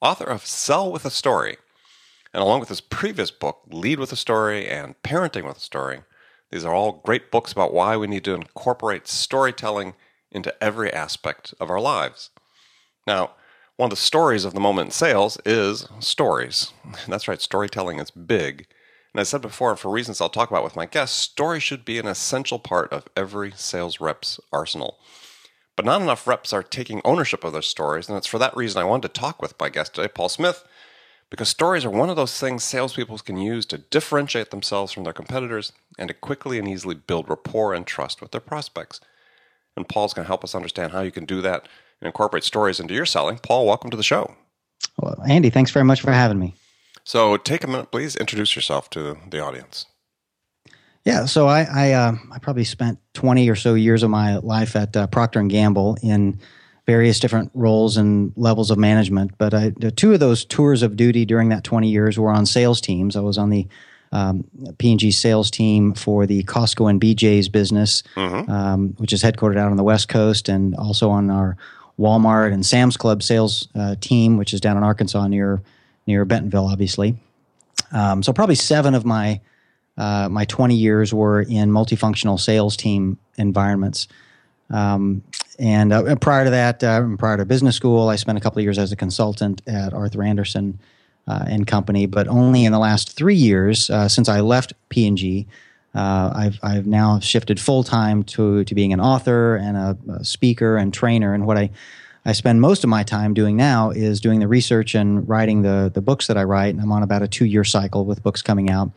author of Sell with a Story. And along with his previous book, Lead with a Story and Parenting with a Story, these are all great books about why we need to incorporate storytelling into every aspect of our lives. Now, one of the stories of the moment in sales is stories. That's right, storytelling is big. And I said before, for reasons I'll talk about with my guests, story should be an essential part of every sales rep's arsenal. But not enough reps are taking ownership of their stories, and it's for that reason I wanted to talk with my guest today, Paul Smith, because stories are one of those things salespeople can use to differentiate themselves from their competitors and to quickly and easily build rapport and trust with their prospects. And Paul's going to help us understand how you can do that and incorporate stories into your selling. Paul, welcome to the show. Well, Andy, thanks very much for having me. So, take a minute, please. Introduce yourself to the audience. Yeah, so I I, uh, I probably spent twenty or so years of my life at uh, Procter and Gamble in various different roles and levels of management. But I, two of those tours of duty during that twenty years were on sales teams. I was on the um, P&G sales team for the Costco and BJ's business, mm-hmm. um, which is headquartered out on the West Coast, and also on our Walmart and Sam's Club sales uh, team, which is down in Arkansas near near Bentonville, obviously. Um, so probably seven of my uh, my 20 years were in multifunctional sales team environments. Um, and uh, prior to that, uh, prior to business school, I spent a couple of years as a consultant at Arthur Andersen uh, and Company. But only in the last three years, uh, since I left P&G, uh, I've I've now shifted full time to to being an author and a, a, speaker and trainer. And what I I spend most of my time doing now is doing the research and writing the the books that I write. And I'm on about a two year cycle with books coming out.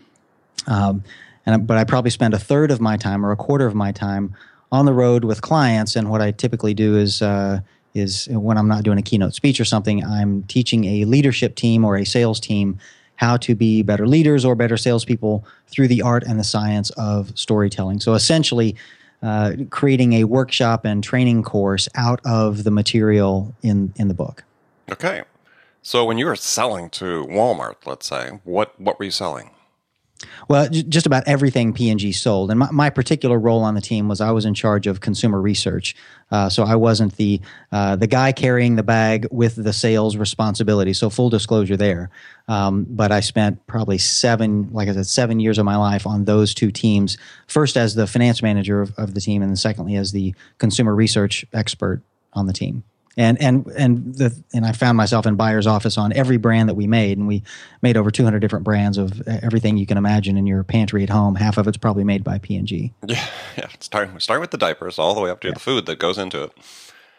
Um, and but I probably spend a third of my time or a quarter of my time on the road with clients. And what I typically do is uh, is when I'm not doing a keynote speech or something, I'm teaching a leadership team or a sales team how to be better leaders or better salespeople through the art and the science of storytelling. So essentially. Uh, creating a workshop and training course out of the material in, in the book. Okay. So when you were selling to Walmart, let's say, what, what were you selling? Well, j- just about everything P&G sold, and my, my, particular role on the team was I was in charge of consumer research. Uh, so I wasn't the uh, the guy carrying the bag with the sales responsibility. So full disclosure there. Um, but I spent probably seven, like I said, seven years of my life on those two teams. First as the finance manager of, of the team, and then secondly as the consumer research expert on the team and and and the and I found myself in buyer's office on every brand that we made, and we made over 200 different brands of everything you can imagine in your pantry at home. Half of it's probably made by P&G. Yeah, yeah. Starting start with the diapers, all the way up to yeah. the food that goes into it.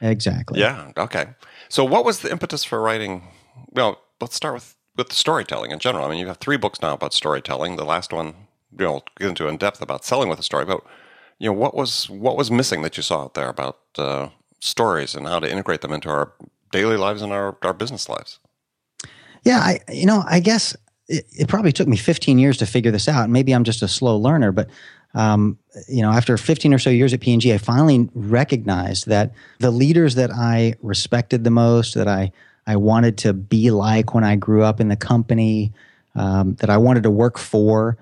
Exactly. Yeah. Okay. So, what was the impetus for writing? Well, let's start with with storytelling in general. I mean, you have three books now about storytelling. The last one, you know, get into in depth about selling with a story. But you know, what was what was missing that you saw out there about uh, stories and how to integrate them into our daily lives and our, our business lives? Yeah, I you know, I guess it, it probably took me 15 years to figure this out. Maybe I'm just a slow learner, but um, you know, after 15 or so years at P&G, I finally recognized that the leaders that I respected the most, that I I wanted to be like when I grew up in the company, um, that I wanted to work for,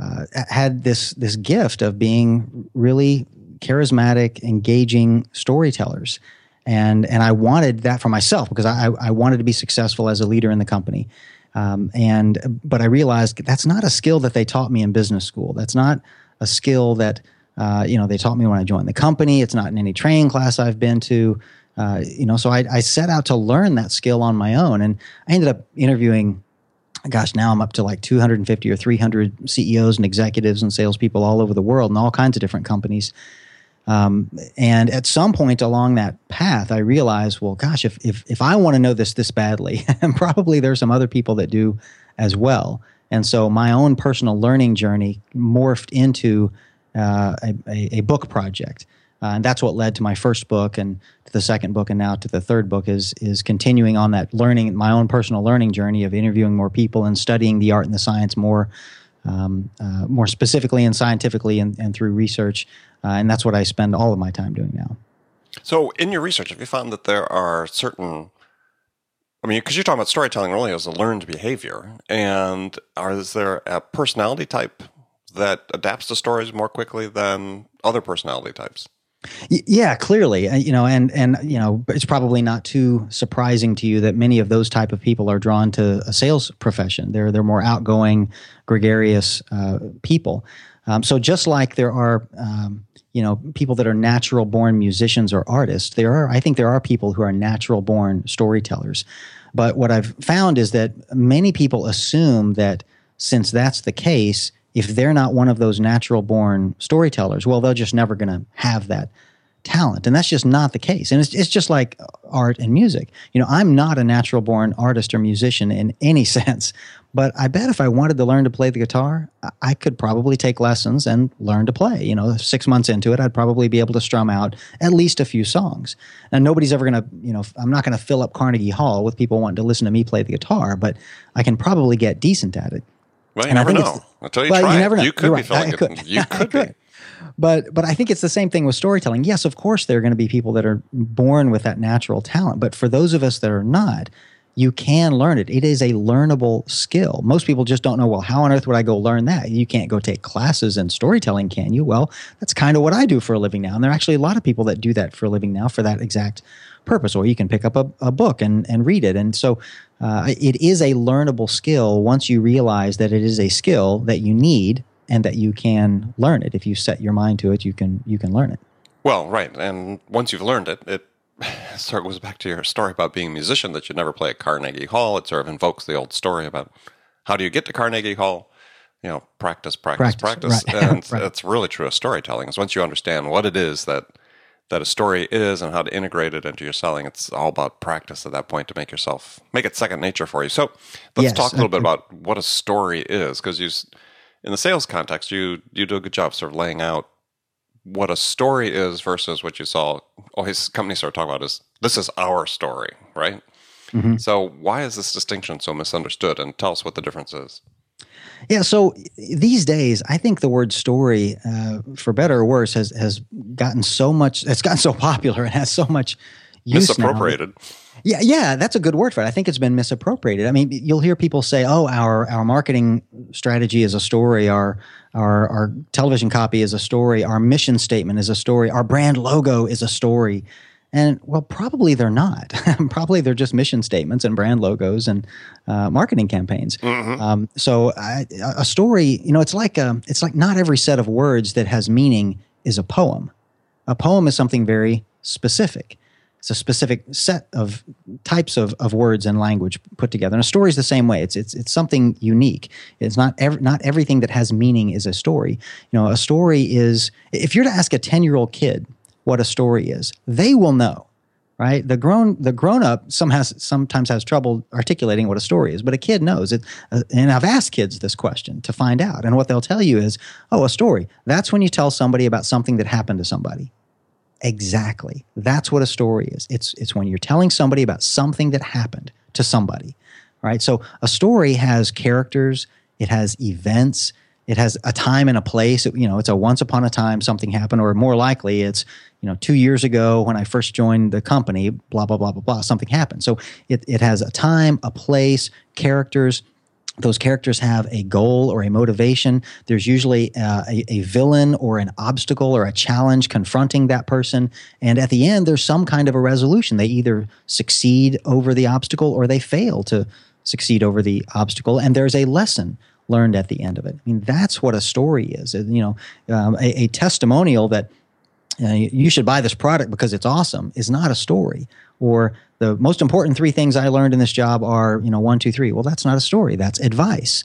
uh, had this this gift of being really charismatic, engaging storytellers. And, and I wanted that for myself because I, I wanted to be successful as a leader in the company. Um, and but I realized that's not a skill that they taught me in business school. That's not a skill that uh, you know they taught me when I joined the company. It's not in any training class I've been to. Uh, you know, so I, I, set out to learn that skill on my own, and I ended up interviewing. Gosh, now I'm up to like 250 or 300 CEOs and executives and salespeople all over the world, and all kinds of different companies. Um, and at some point along that path, I realized, well, gosh, if if if I want to know this this badly, and probably there's some other people that do as well. And so my own personal learning journey morphed into uh, a, a, a, book project. Uh, and that's what led to my first book and to the second book and now to the third book is is continuing on that learning my own personal learning journey of interviewing more people and studying the art and the science more um, uh, more specifically and scientifically and, and through research uh, and that's what I spend all of my time doing now. So in your research, have you found that there are certain I mean, because you're talking about storytelling really as a learned behavior, and are, is there a personality type that adapts to stories more quickly than other personality types? Yeah, clearly, uh, you know, and and you know, it's probably not too surprising to you that many of those type of people are drawn to a sales profession. They're they're more outgoing, gregarious uh, people. Um, so just like there are, um, you know, people that are natural born musicians or artists, there are I think there are people who are natural born storytellers. But what I've found is that many people assume that since that's the case, if they're not one of those natural born storytellers, well, they're just never going to have that talent. And that's just not the case. And it's, it's just like art and music. You know, I'm not a natural born artist or musician in any sense, but I bet if I wanted to learn to play the guitar, I could probably take lessons and learn to play. You know, six months into it, I'd probably be able to strum out at least a few songs. And nobody's ever going to, you know, I'm not going to fill up Carnegie Hall with people wanting to listen to me play the guitar, but I can probably get decent at it. Well, you and never know. Until you well, try you never know. You could You're be right. filling it. You could be. But but I think it's the same thing with storytelling. Yes, of course there are going to be people that are born with that natural talent, but for those of us that are not, you can learn it. It is a learnable skill. Most people just don't know, well, how on earth would I go learn that? You can't go take classes in storytelling, can you? Well, that's kind of what I do for a living now. And there are actually a lot of people that do that for a living now for that exact purpose. Or you can pick up a, a book and, and read it. And so uh, it is a learnable skill once you realize that it is a skill that you need and that you can learn it. If you set your mind to it, you can you can learn it. Well, right. And once you've learned it, it sort of goes back to your story about being a musician that you never play at Carnegie Hall. It sort of invokes the old story about how do you get to Carnegie Hall? You know, practice, practice, practice. practice. Right. And right. it's really true of storytelling. Is once you understand what it is that that a story is and how to integrate it into your selling. It's all about practice at that point to make yourself make it second nature for you. So let's yes, talk a little bit about what a story is, because you, in the sales context, you you do a good job sort of laying out what a story is versus what you saw. His company started talking about is this is our story, right? Mm-hmm. So why is this distinction so misunderstood? And tell us what the difference is. Yeah, so these days, I think the word story, uh, for better or worse, has has gotten so much. It's gotten so popular and has so much use misappropriated. Now. Yeah, yeah, that's a good word for it. I think it's been misappropriated. I mean, you'll hear people say, "Oh, our our marketing strategy is a story. Our our our television copy is a story. Our mission statement is a story. Our brand logo is a story." And well, probably they're not. probably they're just mission statements and brand logos and uh, marketing campaigns. Mm-hmm. Um, so I, a story, you know, it's like a, um, it's like not every set of words that has meaning is a poem. A poem is something very specific. It's a specific set of types of, of words and language put together. And a story is the same way. It's it's it's something unique. It's not ev- not everything that has meaning is a story. You know, a story is if you're to ask a ten year old kid what a story is. They will know, right? The grown the grown up some has, sometimes has trouble articulating what a story is, but a kid knows it. Uh, and I've asked kids this question to find out, and what they'll tell you is, "Oh, a story. That's when you tell somebody about something that happened to somebody." Exactly. That's what a story is. It's it's when you're telling somebody about something that happened to somebody. Right? So a story has characters, it has events, it has a time and a place. You know, it's a once upon a time something happened, or more likely, it's you know two years ago when I first joined the company. Blah blah blah blah blah. Something happened. So it it has a time, a place, characters. Those characters have a goal or a motivation. There's usually uh, a, a villain or an obstacle or a challenge confronting that person. And at the end, there's some kind of a resolution. They either succeed over the obstacle or they fail to succeed over the obstacle. And there's a lesson learned at the end of it. I mean, that's what a story is. You know, um, a, a, testimonial that uh, you should buy this product because it's awesome is not a story. Or the most important three things I learned in this job are, you know, one, two, three. Well, that's not a story. That's advice.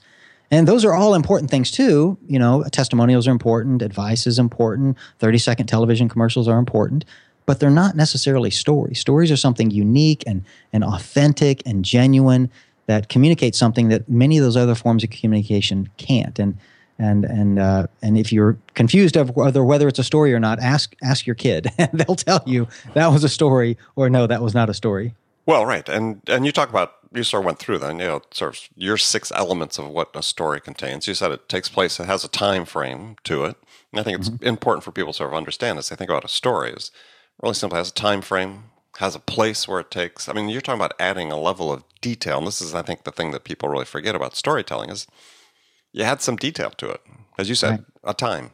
And those are all important things too. You know, testimonials are important, advice is important, 30 second television commercials are important, but they're not necessarily stories. Stories are something unique and, and authentic and genuine that communicates something that many of those other forms of communication can't. And And and uh, and if you're confused of whether whether it's a story or not, ask ask your kid, and they'll tell you that was a story or no, that was not a story. Well, right, and and you talk about you sort of went through then, you know, sort of your six elements of what a story contains. You said it takes place, it has a time frame to it. And I think it's mm-hmm. important for people to sort of understand as they think about a story is really simply has a time frame, has a place where it takes. I mean, you're talking about adding a level of detail, and this is, I think, the thing that people really forget about storytelling is you had some detail to it. As you said, right. a time,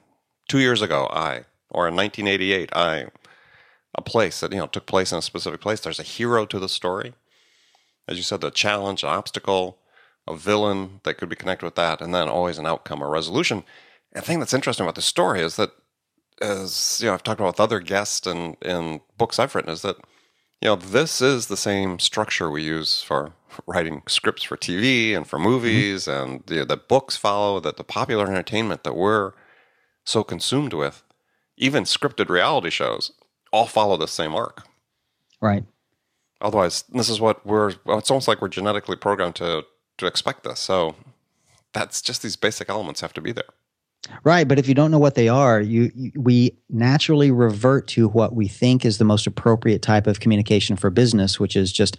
two years ago, I, or in 1988, I, a place that you know took place in a specific place. There's a hero to the story, as you said, the challenge, an obstacle, a villain that could be connected with that, and then always an outcome or resolution. And the thing that's interesting about the story is that, as you know, I've talked about with other guests and in books I've written, is that you know this is the same structure we use for writing scripts for TV and for movies, mm-hmm. and you know, that books follow, that the popular entertainment that we're so consumed with, even scripted reality shows, all follow the same arc. Right. Otherwise, this is what we're. Well, it's almost like we're genetically programmed to to expect this. So that's just these basic elements have to be there. Right, but if you don't know what they are, you, you, we naturally revert to what we think is the most appropriate type of communication for business, which is just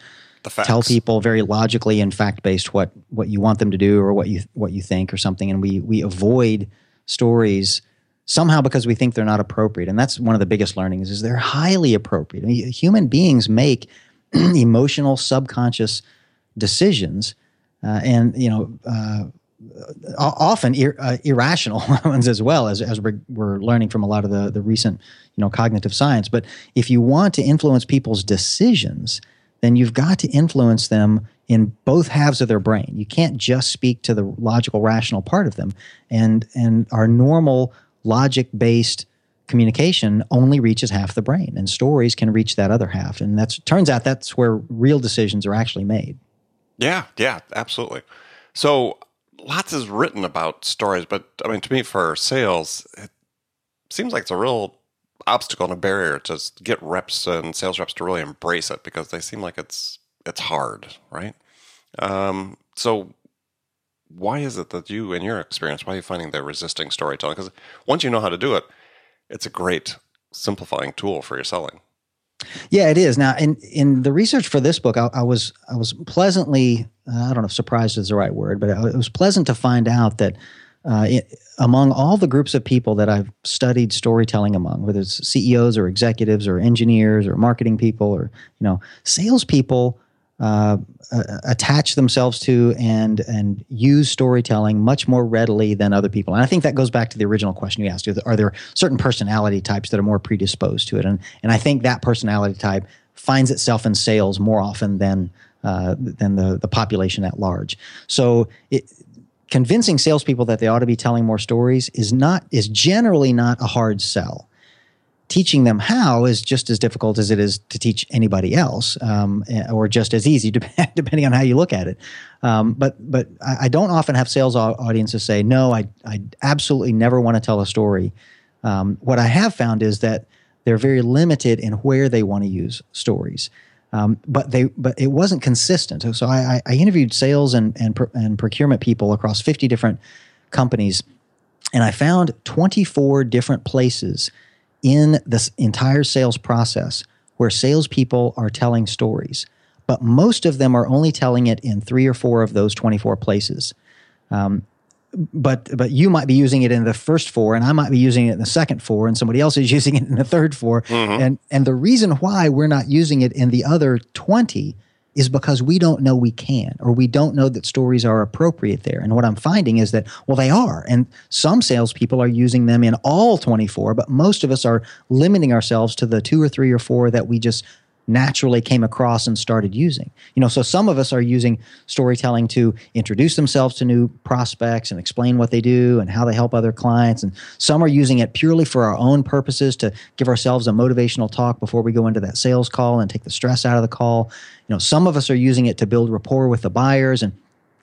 tell people very logically and fact based what what you want them to do or what you what you think or something, and we we avoid stories somehow because we think they're not appropriate, and that's one of the biggest learnings is they're highly appropriate. I mean, human beings make emotional, subconscious decisions, uh, and you know. Uh, often ir- uh, irrational ones as well as, as we're, we're learning from a lot of the, the recent you know cognitive science. But if you want to influence people's decisions then you've got to influence them in both halves of their brain. You can't just speak to the logical rational part of them. And and our normal logic based communication only reaches half the brain and stories can reach that other half. And that's turns out that's where real decisions are actually made. Yeah yeah absolutely. So lots is written about stories but i mean to me for sales it seems like it's a real obstacle and a barrier to get reps and sales reps to really embrace it because they seem like it's it's hard right um, so why is it that you in your experience why are you finding they're resisting storytelling because once you know how to do it it's a great simplifying tool for your selling. Yeah, it is. Now, in in the research for this book, I, I was I was pleasantly I don't know if surprised is the right word, but it was pleasant to find out that uh, it, among all the groups of people that I've studied storytelling among, whether it's CEOs or executives or engineers or marketing people or you know salespeople uh, attach themselves to and and use storytelling much more readily than other people. And I think that goes back to the original question you asked: Are there certain personality types that are more predisposed to it? And and I think that personality type finds itself in sales more often than uh, than the the population at large. So it, convincing salespeople that they ought to be telling more stories is not is generally not a hard sell teaching them how is just as difficult as it is to teach anybody else, um, eh, or just as easy, depending on how you look at it. Um, but but I, don't often have sales audiences say, "No, I I absolutely never want to tell a story." Um, what I have found is that they're very limited in where they want to use stories. Um, but they but it wasn't consistent. So I, I interviewed sales and and, and procurement people across 50 different companies, and I found 24 different places in this entire sales process where salespeople are telling stories, but most of them are only telling it in three or four of those 24 places. Um, but but you might be using it in the first four, and I might be using it in the second four, and somebody else is using it in the third 4 mm-hmm. And and the reason why we're not using it in the other 20 is because we don't know we can, or we don't know that stories are appropriate there. And what I'm finding is that, well, they are. And some salespeople are using them in all 24, but most of us are limiting ourselves to the two or three or four that we just naturally came across and started using. You know, so some of us are using storytelling to introduce themselves to new prospects and explain what they do and how they help other clients and some are using it purely for our own purposes to give ourselves a motivational talk before we go into that sales call and take the stress out of the call. You know, some of us are using it to build rapport with the buyers and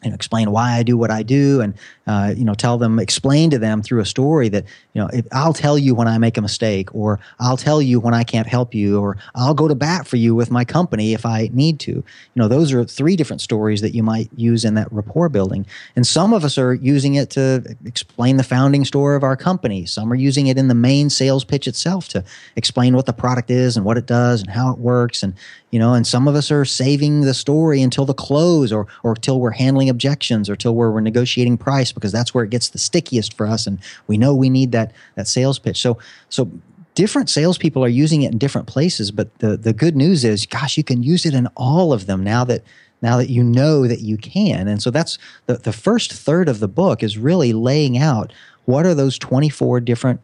you know, explain why I do what I do, and uh, you know, tell them, explain to them through a story that you know, if, I'll tell you when I make a mistake, or I'll tell you when I can't help you, or I'll go to bat for you with my company if I need to. You know, those are three different stories that you might use in that rapport building, and some of us are using it to explain the founding story of our company. Some are using it in the main sales pitch itself to explain what the product is and what it does and how it works, and you know, and some of us are saving the story until the close, or or till we're handling objections, or till we're, we're negotiating price because that's where it gets the stickiest for us, and we know we need that that sales pitch. So so different salespeople are using it in different places, but the the good news is, gosh, you can use it in all of them now that now that you know that you can. And so that's the the first third of the book is really laying out what are those 24 different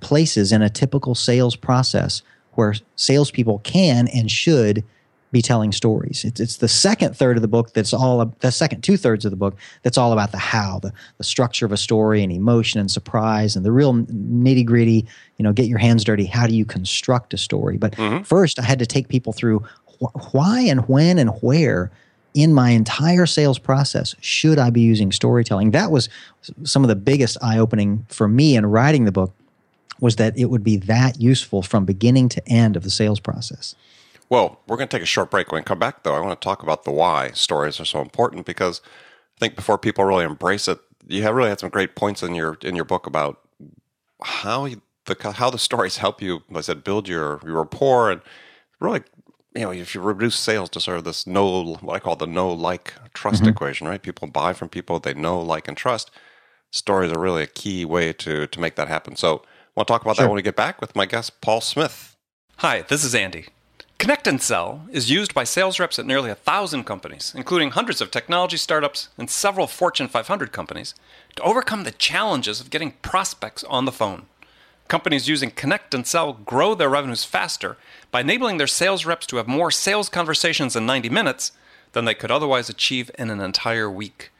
places in a typical sales process where salespeople can and should be telling stories. It's, it's the second third of the book that's all the second two thirds of the book that's all about the how, the, the structure of a story and emotion and surprise and the real nitty gritty. You know, get your hands dirty. How do you construct a story? But mm-hmm. first, I had to take people through wh- why and when and where in my entire sales process should I be using storytelling. That was some of the biggest eye opening for me in writing the book was that it would be that useful from beginning to end of the sales process. Well, we're going to take a short break. When we come back, though, I want to talk about the why stories are so important because I think before people really embrace it, you have really had some great points in your in your book about how the how the stories help you. Like I said, build your your rapport and really, you know, if you reduce sales to sort of this no, what I call the know like trust mm-hmm. equation, right? People buy from people they know, like, and trust. Stories are really a key way to to make that happen. So want to talk about sure. that when we get back with my guest, Paul Smith. Hi, this is Andy. Connect and Sell is used by sales reps at nearly a thousand companies, including hundreds of technology startups and several Fortune 500 companies, to overcome the challenges of getting prospects on the phone. Companies using Connect and Sell grow their revenues faster by enabling their sales reps to have more sales conversations in 90 minutes than they could otherwise achieve in an entire week.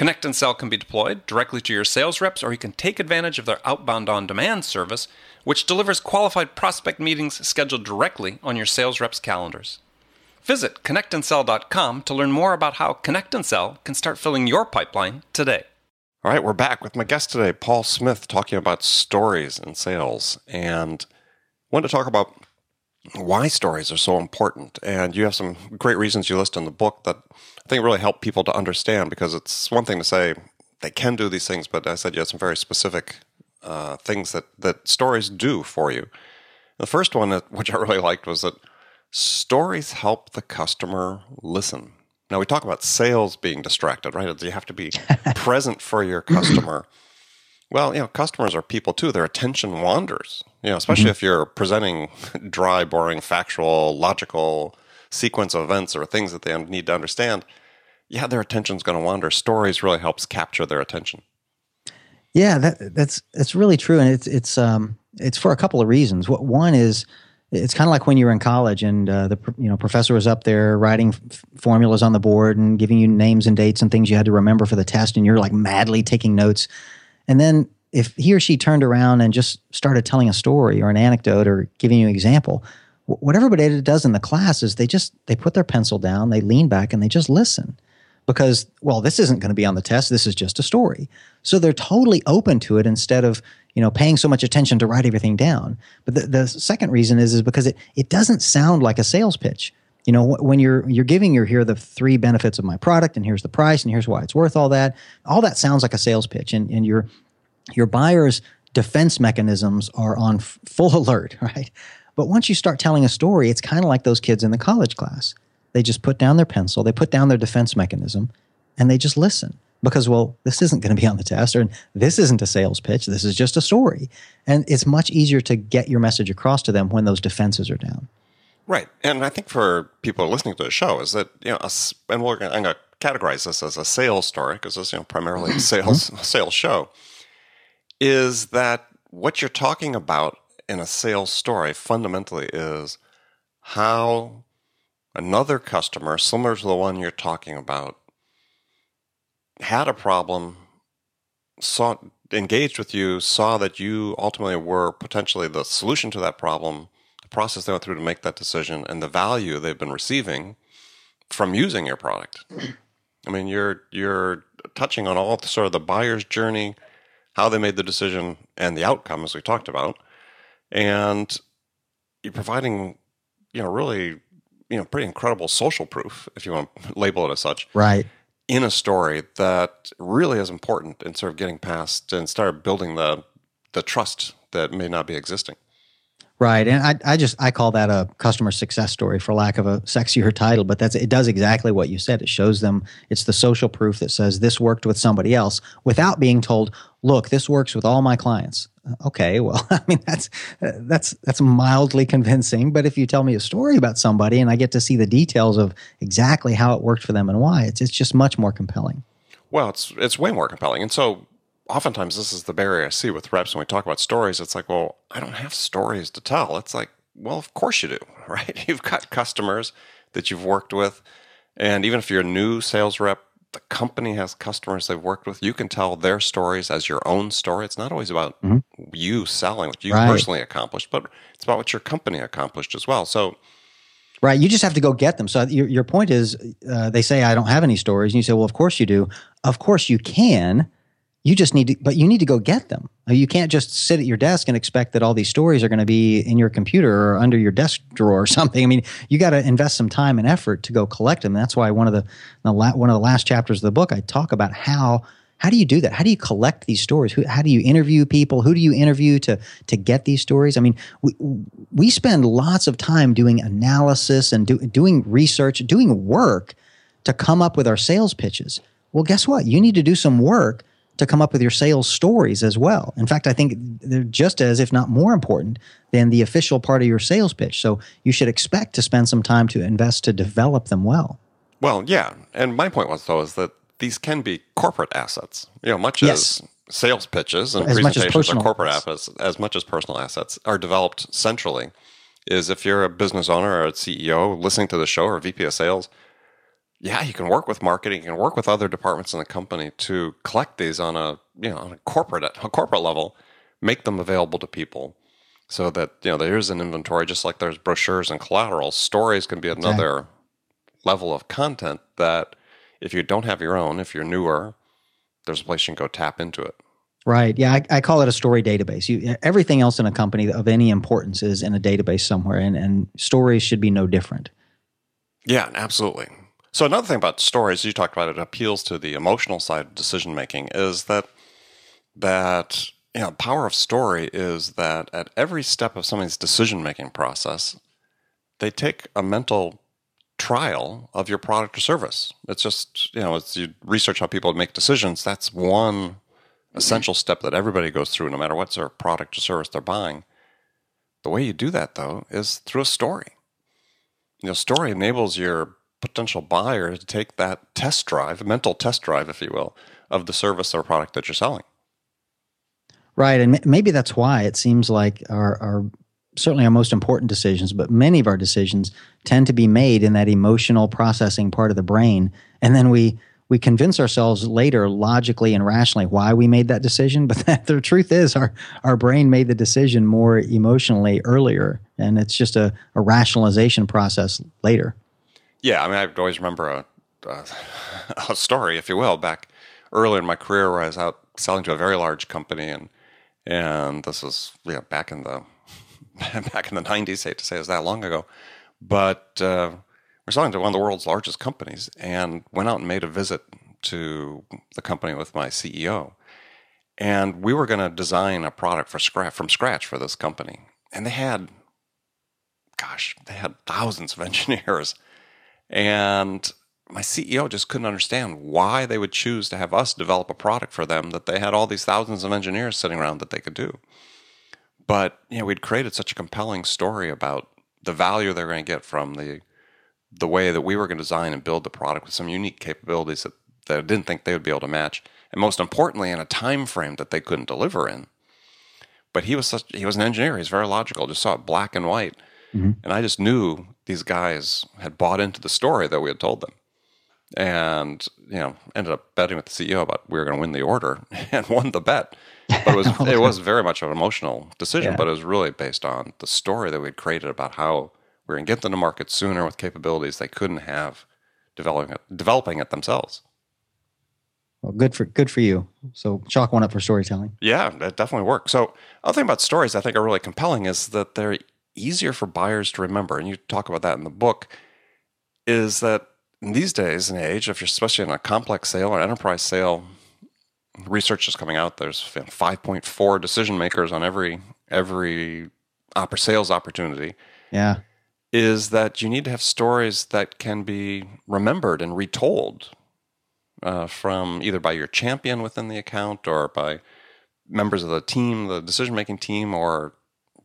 Connect and Sell can be deployed directly to your sales reps, or you can take advantage of their outbound on demand service, which delivers qualified prospect meetings scheduled directly on your sales reps' calendars. Visit connectandsell.com to learn more about how Connect and Sell can start filling your pipeline today. All right, we're back with my guest today, Paul Smith, talking about stories and sales. And I wanted to talk about why stories are so important. And you have some great reasons you list in the book that think really help people to understand because it's one thing to say they can do these things, but I said you had some very specific uh, things that, that stories do for you. The first one, that, which I really liked, was that stories help the customer listen. Now, we talk about sales being distracted, right? You have to be present for your customer. Well, you know, customers are people too. Their attention wanders, you know, especially mm-hmm. if you're presenting dry, boring, factual, logical sequence of events or things that they need to understand yeah, their attention's going to wander. Stories really helps capture their attention. Yeah, that, that's that's really true, and it's it's um it's for a couple of reasons. What one is it's kind of like when you were in college and uh, the you know professor was up there writing f- formulas on the board and giving you names and dates and things you had to remember for the test, and you're like madly taking notes, and then if he or she turned around and just started telling a story or an anecdote or giving you an example, what everybody does in the class is they just they put their pencil down, they lean back, and they just listen because, well, this isn't going to be on the test. This is just a story. So they're totally open to it instead of, you know, paying so much attention to write everything down. But the, the second reason is, is because it, it doesn't sound like a sales pitch. You know, when you're you're giving your here are the three benefits of my product, and here's the price, and here's why it's worth all that. All that sounds like a sales pitch, and and your your buyer's defense mechanisms are on f- full alert, right? But once you start telling a story, it's kind of like those kids in the college class. They just put down their pencil, they put down their defense mechanism, and they just listen because, well, this isn't going to be on the test, or this isn't a sales pitch. This is just a story. And it's much easier to get your message across to them when those defenses are down. Right. And I think for people listening to the show is that, you know, and we're going to categorize this as a sales story because it's, you know, primarily a sales, mm-hmm. sales show, is that what you're talking about in a sales story fundamentally is how another customer similar to the one you're talking about had a problem, saw engaged with you, saw that you ultimately were potentially the solution to that problem, the process they went through to make that decision, and the value they've been receiving from using your product. I mean, you're you're touching on all the, sort of the buyer's journey, how they made the decision, and the outcome, as we talked about, and you're providing, you know, really, you know, pretty incredible social proof, if you want to label it as such, Right. in a story that really is important in sort of getting past and start building the the trust that may not be existing. Right, and I, I just I call that a customer success story for lack of a sexier title, but that's it does exactly what you said. It shows them it's the social proof that says this worked with somebody else without being told, "Look, this works with all my clients." Uh, Okay, well, I mean that's that's that's mildly convincing, but if you tell me a story about somebody and I get to see the details of exactly how it worked for them and why, it's it's just much more compelling. Well, it's it's way more compelling, and so oftentimes this is the barrier I see with reps when we talk about stories. It's like, well, I don't have stories to tell. It's like, well, of course you do, right? You've got customers that you've worked with, and even if you're a new sales rep, the company has customers they've worked with. You can tell their stories as your own story. It's not always about you selling what you Right. personally accomplished, but it's about what your company accomplished as well. So Right. You just have to go get them. So your, your point is, uh, they say, I don't have any stories. And you say, well, of course you do. Of course you can. You just need to, but you need to go get them. Uh, You can't just sit at your desk and expect that all these stories are going to be in your computer or under your desk drawer or something. I mean, you got to invest some time and effort to go collect them. That's why one of the, the la- one of the last chapters of the book, I talk about how how do you do that? How do you collect these stories? Who, how do you interview people? Who do you interview to to get these stories? I mean, we we spend lots of time doing analysis and do, doing research, doing work to come up with our sales pitches. Well, guess what? You need to do some work to come up with your sales stories as well. In fact, I think they're just as, if not more important, than the official part of your sales pitch. So you should expect to spend some time to invest to develop them well. Well, yeah, and my point was though is that these can be corporate assets. You know, much Yes. as sales pitches and As presentations are corporate assets. assets, as much as personal assets are developed centrally. Is if you're a business owner or a CEO listening to the show or VP of sales, yeah, you can work with marketing, you can work with other departments in the company to collect these on a you know on a corporate a corporate level, make them available to people, so that you know there's an inventory just like there's brochures and collateral. Stories can be another level of content that if you don't have your own, if you're newer, there's a place you can go tap into it. Right. Yeah, I, I call it a story database. You, everything else in a company of any importance is in a database somewhere, and, and stories should be no different. Yeah, absolutely. So another thing about stories, you talked about it appeals to the emotional side of decision making, is that that you know, power of story is that at every step of somebody's decision making process, they take a mental trial of your product or service. It's just, you know, it's you research how people make decisions, that's one essential step that everybody goes through no matter what sort of product or service they're buying. The way you do that though is through a story. You know, story enables your potential buyer to take that test drive, a mental test drive, if you will, of the service or product that you're selling. Right. And maybe that's why it seems like our, our certainly our most important decisions, but many of our decisions tend to be made in that emotional processing part of the brain. And then we we convince ourselves later logically and rationally why we made that decision. But that, the truth is our our brain made the decision more emotionally earlier. And it's just a, a rationalization process later. Yeah, I mean, I always remember a, a, a story, if you will, back earlier in my career where I was out selling to a very large company, and and this was yeah back in the back in the nineties. Hate to say it was that long ago, but uh, we're selling to one of the world's largest companies, and went out and made a visit to the company with my CEO, and we were going to design a product for scratch from scratch for this company, and they had, gosh, they had thousands of engineers. And my CEO just couldn't understand why they would choose to have us develop a product for them that they had all these thousands of engineers sitting around that they could do. But you know, we'd created such a compelling story about the value they're going to get from the the way that we were going to design and build the product with some unique capabilities that, that I didn't think they would be able to match, and most importantly, in a time frame that they couldn't deliver in. But he was such he was an engineer. He's very logical. Just saw it black and white, mm-hmm. and I just knew these guys had bought into the story that we had told them and you know ended up betting with the CEO about we were going to win the order and won the bet. But it was it was very much an emotional decision, Yeah. but it was really based on the story that we'd created about how we were going to get them to market sooner with capabilities they couldn't have developing it, developing it themselves. Well, good for good for you. So chalk one up for storytelling. Yeah, that definitely works. So, other thing about stories I think are really compelling is that they're easier for buyers to remember, and you talk about that in the book. Is that in these days and age, if you're especially in a complex sale or enterprise sale, research is coming out. There's 5.4 decision makers on every every sales opportunity. Yeah, is that you need to have stories that can be remembered and retold uh, from either by your champion within the account or by members of the team, the decision making team, or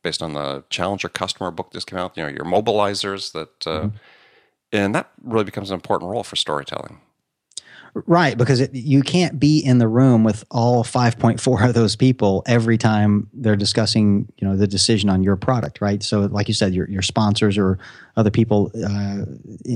based on the challenger customer book that's come out. You know, your mobilizers that, uh, mm-hmm. and that really becomes an important role for storytelling. Right, because it, you can't be in the room with all 5.4 of those people every time they're discussing, you know, the decision on your product, right? So, like you said, your your sponsors or other people uh,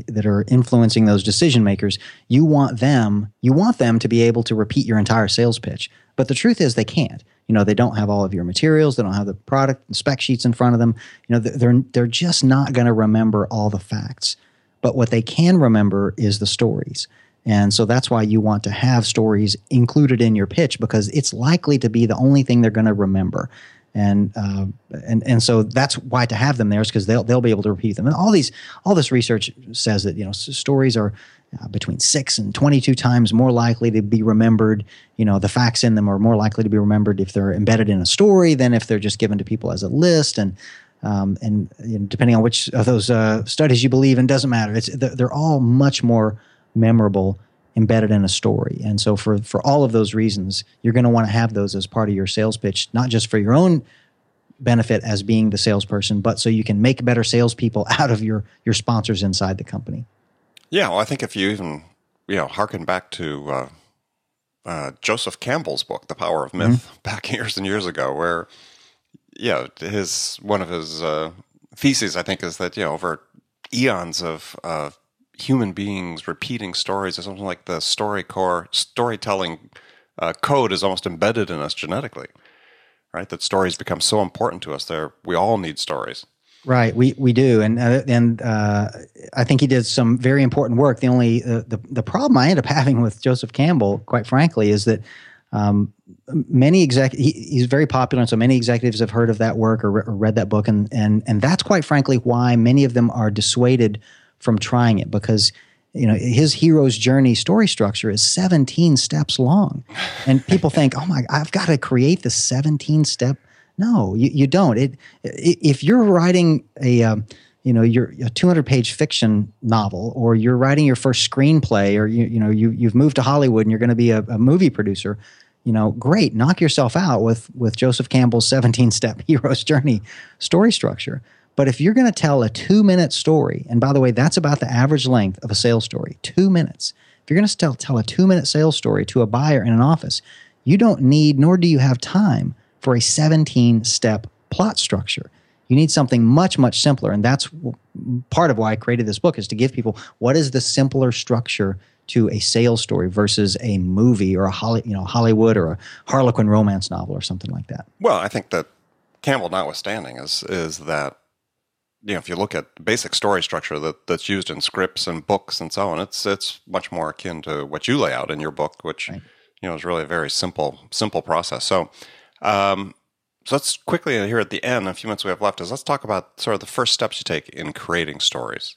that are influencing those decision makers, you want them, you want them to be able to repeat your entire sales pitch. But the truth is, they can't. You know, they don't have all of your materials, they don't have the product and spec sheets in front of them. You know, they're they're just not going to remember all the facts. But what they can remember is the stories. And so that's why you want to have stories included in your pitch because it's likely to be the only thing they're going to remember. And uh, and and so that's why to have them there is because they'll they'll be able to repeat them. And all these all this research says that you know stories are uh, between six and twenty two times more likely to be remembered. You know the facts in them are more likely to be remembered if they're embedded in a story than if they're just given to people as a list. And um, and depending on which of those uh, studies you believe in, doesn't matter. It's they're all much more memorable embedded in a story. And so for for all of those reasons, you're going to want to have those as part of your sales pitch, not just for your own benefit as being the salesperson, but so you can make better salespeople out of your your sponsors inside the company. Yeah, well, I think if you even you know harken back to uh, uh, Joseph Campbell's book, The Power of Myth, mm-hmm. back years and years ago, where yeah, his one of his uh, theses I think is that you know over eons of human beings repeating stories or something like the story core storytelling uh, code is almost embedded in us genetically right that stories become so important to us there we all need stories right. We we do. And uh, and uh, i think he did some very important work. The only uh, the the problem i end up having with joseph campbell quite frankly is that um, many exec he, he's very popular and so many executives have heard of that work or, re- or read that book. And and and that's quite frankly why many of them are dissuaded from trying it because you know his hero's journey story structure is 17 steps long. And people think oh my i've got to create the 17 step no you, you don't it, if you're writing a um, you know your a 200 page fiction novel or you're writing your first screenplay or you, you know you, you've moved to hollywood and you're going to be a, a movie producer you know great knock yourself out with with joseph campbell's 17 step hero's journey story structure but if you're going to tell a two minute story, and by the way, that's about the average length of a sales story, two minutes. If you're going to tell, tell a two minute sales story to a buyer in an office, you don't need, nor do you have time for a 17 step plot structure. You need something much, much simpler. And that's part of why I created this book is to give people what is the simpler structure to a sales story versus a movie or a Holly, you know, Hollywood or a Harlequin romance novel or something like that. Well, I think that Campbell notwithstanding is is that you know, if you look at basic story structure that, that's used in scripts and books and so on, it's it's much more akin to what you lay out in your book, which right. you know is really a very simple simple process. So, um, so let's quickly here at the end, a few minutes we have left, is let's talk about sort of the first steps you take in creating stories.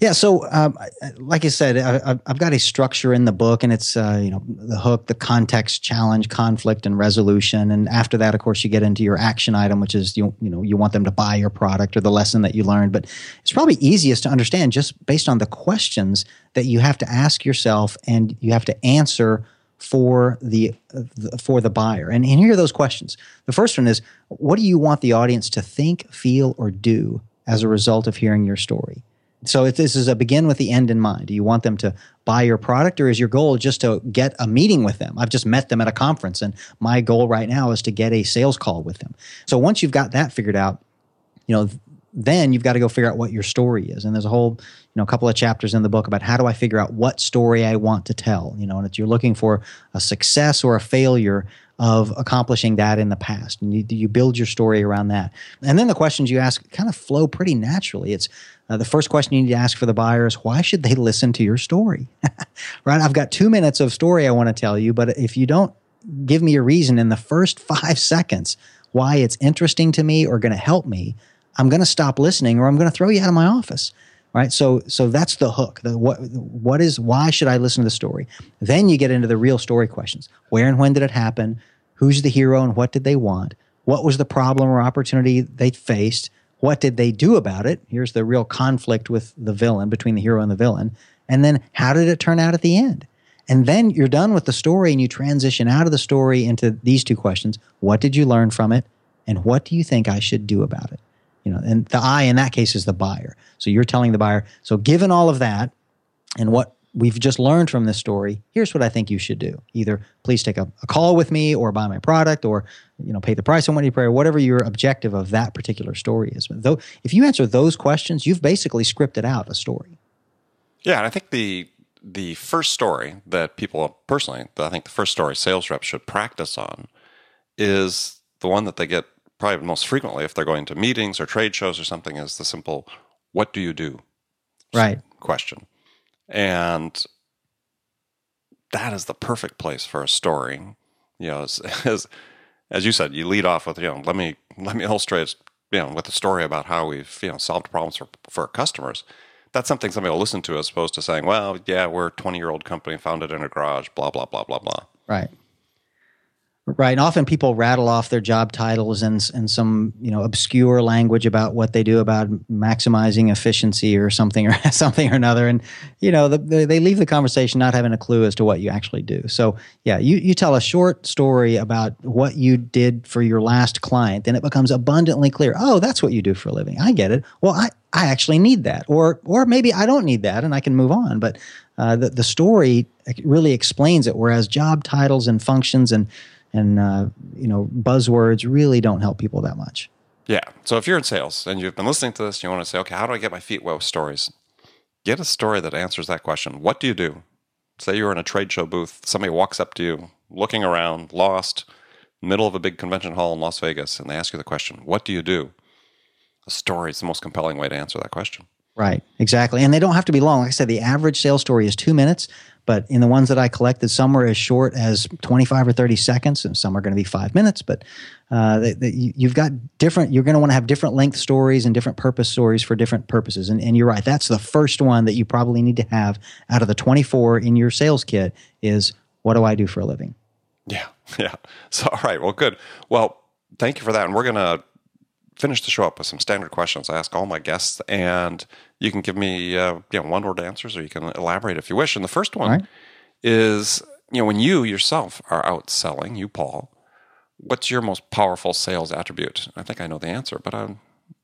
Yeah, so um, like I said, I, have got a structure in the book, and it's uh, you know the hook, the context, challenge, conflict, and resolution. And after that, of course, you get into your action item, which is you you know you want them to buy your product or the lesson that you learned. But it's probably easiest to understand just based on the questions that you have to ask yourself and you have to answer for the, for the buyer. And, and here are those questions. The first one is, what do you want the audience to think, feel, or do as a result of hearing your story? So if this is a begin with the end in mind, do you want them to buy your product or is your goal just to get a meeting with them? I've just met them at a conference and my goal right now is to get a sales call with them. So once you've got that figured out, you know, then you've got to go figure out what your story is. And there's a whole, you know, couple of chapters in the book about how do I figure out what story I want to tell, you know, and you're looking for a success or a failure of accomplishing that in the past. And you, you build your story around that. And then the questions you ask kind of flow pretty naturally. It's uh, the first question you need to ask for the buyer is why should they listen to your story? right? I've got two minutes of story I want to tell you, but if you don't give me a reason in the first five seconds why it's interesting to me or going to help me, I'm going to stop listening or I'm going to throw you out of my office right? So so that's the hook the, what what is why should i listen to the story? Then you get into the real story questions. Where and when did it happen? Who's the hero and what did they want? What was the problem or opportunity they faced? What did they do about it? Here's the real conflict with the villain between the hero and the villain. And then how did it turn out at the end? And then you're done with the story and you transition out of the story into these two questions. What did you learn from it? And what do you think i should do about it you know and the i in that case is the buyer. So you're telling the buyer so given all of that and what we've just learned from this story here's what i think you should do. Either please take a, a call with me or buy my product or you know pay the price on what you pay or whatever your objective of that particular story is. But though if you answer those questions you've basically scripted out a story. Yeah and i think the the first story that people personally i think the first story sales reps should practice on is the one that they get probably most frequently if they're going to meetings or trade shows or something is the simple what do you do? right. question. And that is the perfect place for a story. You know as, as as you said you lead off with you know let me let me illustrate you know with a story about how we've you know solved problems for, for customers. That's something somebody will listen to as opposed to saying well yeah we're a 20 year old company founded in a garage blah blah blah blah blah. Right Right. And often people rattle off their job titles and, and some, you know, obscure language about what they do about maximizing efficiency or something or something or another. And, you know, the, the, they leave the conversation not having a clue as to what you actually do. So, yeah, you, you tell a short story about what you did for your last client, then it becomes abundantly clear. Oh, that's what you do for a living. I get it. Well, I, I actually need that. Or, or maybe I don't need that and I can move on. But uh, the, the story really explains it. Whereas job titles and functions and, and uh, you know buzzwords really don't help people that much. Yeah. So if you're in sales and you've been listening to this, and you want to say, okay, how do I get my feet wet with stories? Get a story that answers that question. What do you do? Say you're in a trade show booth, somebody walks up to you, looking around, lost, middle of a big convention hall in Las Vegas, and they ask you the question, What do you do? A story is the most compelling way to answer that question. Right, exactly. And they don't have to be long. Like I said, the average sales story is two minutes, but in the ones that I collected, some are as short as 25 or 30 seconds, and some are going to be five minutes. But uh, you've got different, you're going to want to have different length stories and different purpose stories for different purposes. And, and you're right, that's the first one that you probably need to have out of the 24 in your sales kit is what do I do for a living? Yeah, yeah. So, all right, well, good. Well, thank you for that. And we're going to finish the show up with some standard questions I ask all my guests, and you can give me uh, you know one word answers, or you can elaborate if you wish. And the first one right. is you know when you yourself are out selling, you Paul, what's your most powerful sales attribute? I think I know the answer, but I'll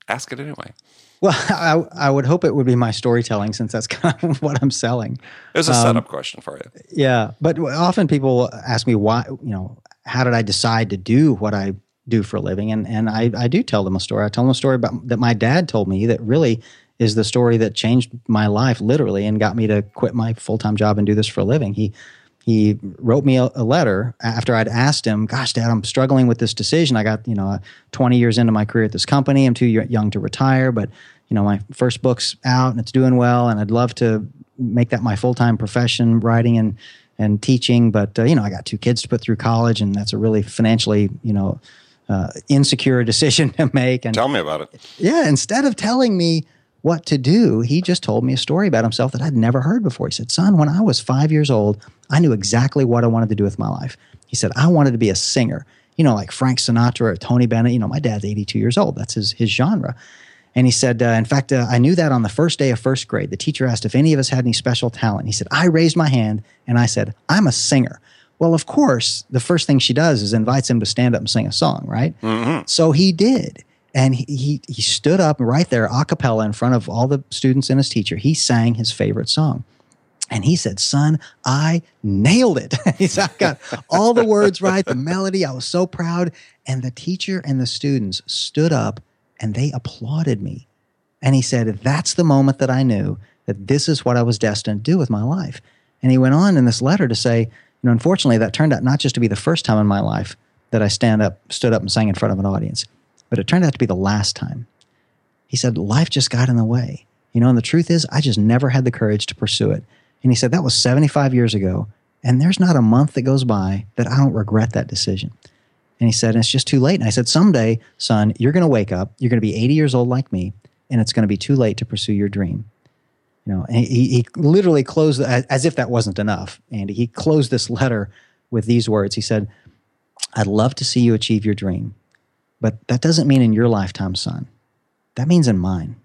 ask it anyway. Well, I, I would hope it would be my storytelling since that's kind of what I'm selling. It's a um, setup question for you. Yeah. But often people ask me why, you know, how did I decide to do what I do for a living. And and I, I do tell them a story. I tell them a story about that my dad told me that really is the story that changed my life literally and got me to quit my full time job and do this for a living. He he wrote me a, a, letter after I'd asked him, "Gosh, Dad, I'm struggling with this decision. I got you know 20 years into my career at this company. I'm too young to retire, but you know my first book's out and it's doing well, and I'd love to make that my full time profession, writing and and teaching. But uh, you know I got two kids to put through college, and that's a really financially you know uh, insecure decision to make. And tell me about it. Yeah, instead of telling me what to do, he just told me a story about himself that I'd never heard before. He said, "Son, when I was five years old, I knew exactly what I wanted to do with my life." He said, "I wanted to be a singer." You know, like Frank Sinatra or Tony Bennett. You know, my dad's 82 years old. That's his his genre. And he said, uh, in fact, uh, I knew that on the first day of first grade. The teacher asked if any of us had any special talent. He said, I raised my hand and I said, I'm a singer. Well, of course, the first thing she does is invites him to stand up and sing a song, right? Mm-hmm. So he did. And he, he, he stood up right there, a cappella, in front of all the students and his teacher. He sang his favorite song. And he said, Son, I nailed it. he said, I got all the words right, the melody. I was so proud. And the teacher and the students stood up and they applauded me. And he said, That's the moment that I knew that this is what I was destined to do with my life. And he went on in this letter to say, Know, unfortunately, that turned out not just to be the first time in my life that I stand up, stood up and sang in front of an audience, but it turned out to be the last time. He said, life just got in the way. You know, and the truth is, I just never had the courage to pursue it. And he said, that was 75 years ago. And there's not a month that goes by that I don't regret that decision. And he said, and it's just too late. And I said, someday, son, you're going to wake up, you're going to be 80 years old like me, and it's going to be too late to pursue your dream. You know, and he, he literally closed, as if that wasn't enough, And he closed this letter with these words. He said, I'd love to see you achieve your dream, but that doesn't mean in your lifetime, son. That means in mine.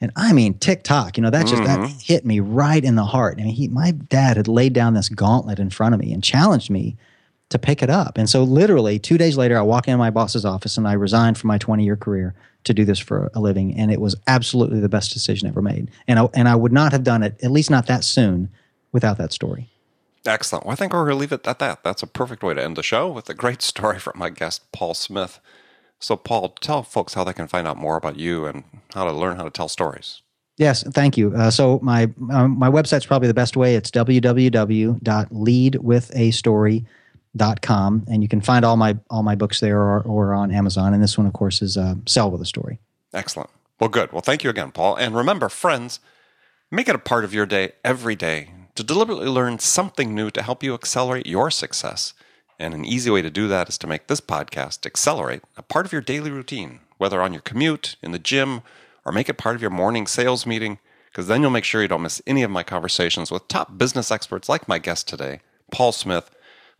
And I mean, TikTok, you know, that just mm-hmm. that hit me right in the heart. I mean, he, my dad had laid down this gauntlet in front of me and challenged me to pick it up. And so, literally, two days later, I walk into my boss's office and I resigned from my 20 year career to do this for a living. And it was absolutely the best decision ever made. And I, and I would not have done it, at least not that soon, without that story. Excellent. Well, I think we're going to leave it at that. That's a perfect way to end the show with a great story from my guest, Paul Smith. So, Paul, tell folks how they can find out more about you and how to learn how to tell stories. Yes, thank you. Uh, so my um, my website's probably the best way. It's www.leadwithastory.com, and you can find all my all my books there or, or on Amazon. And this one, of course, is uh, Sell with a Story. Excellent. Well, good. Well, thank you again, Paul. And remember, friends, make it a part of your day every day to deliberately learn something new to help you accelerate your success. And an easy way to do that is to make this podcast accelerate a part of your daily routine, whether on your commute, in the gym, or make it part of your morning sales meeting, because then you'll make sure you don't miss any of my conversations with top business experts like my guest today, Paul Smith,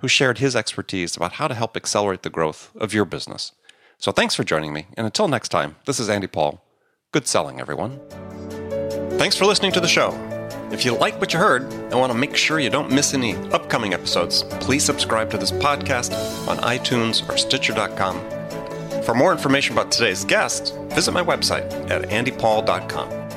who shared his expertise about how to help accelerate the growth of your business. So thanks for joining me, and until next time, this is Andy Paul. Good selling, everyone. Thanks for listening to the show. If you like what you heard and want to make sure you don't miss any upcoming episodes, please subscribe to this podcast on iTunes or Stitcher.com. For more information about today's guest, visit my website at andypaul.com.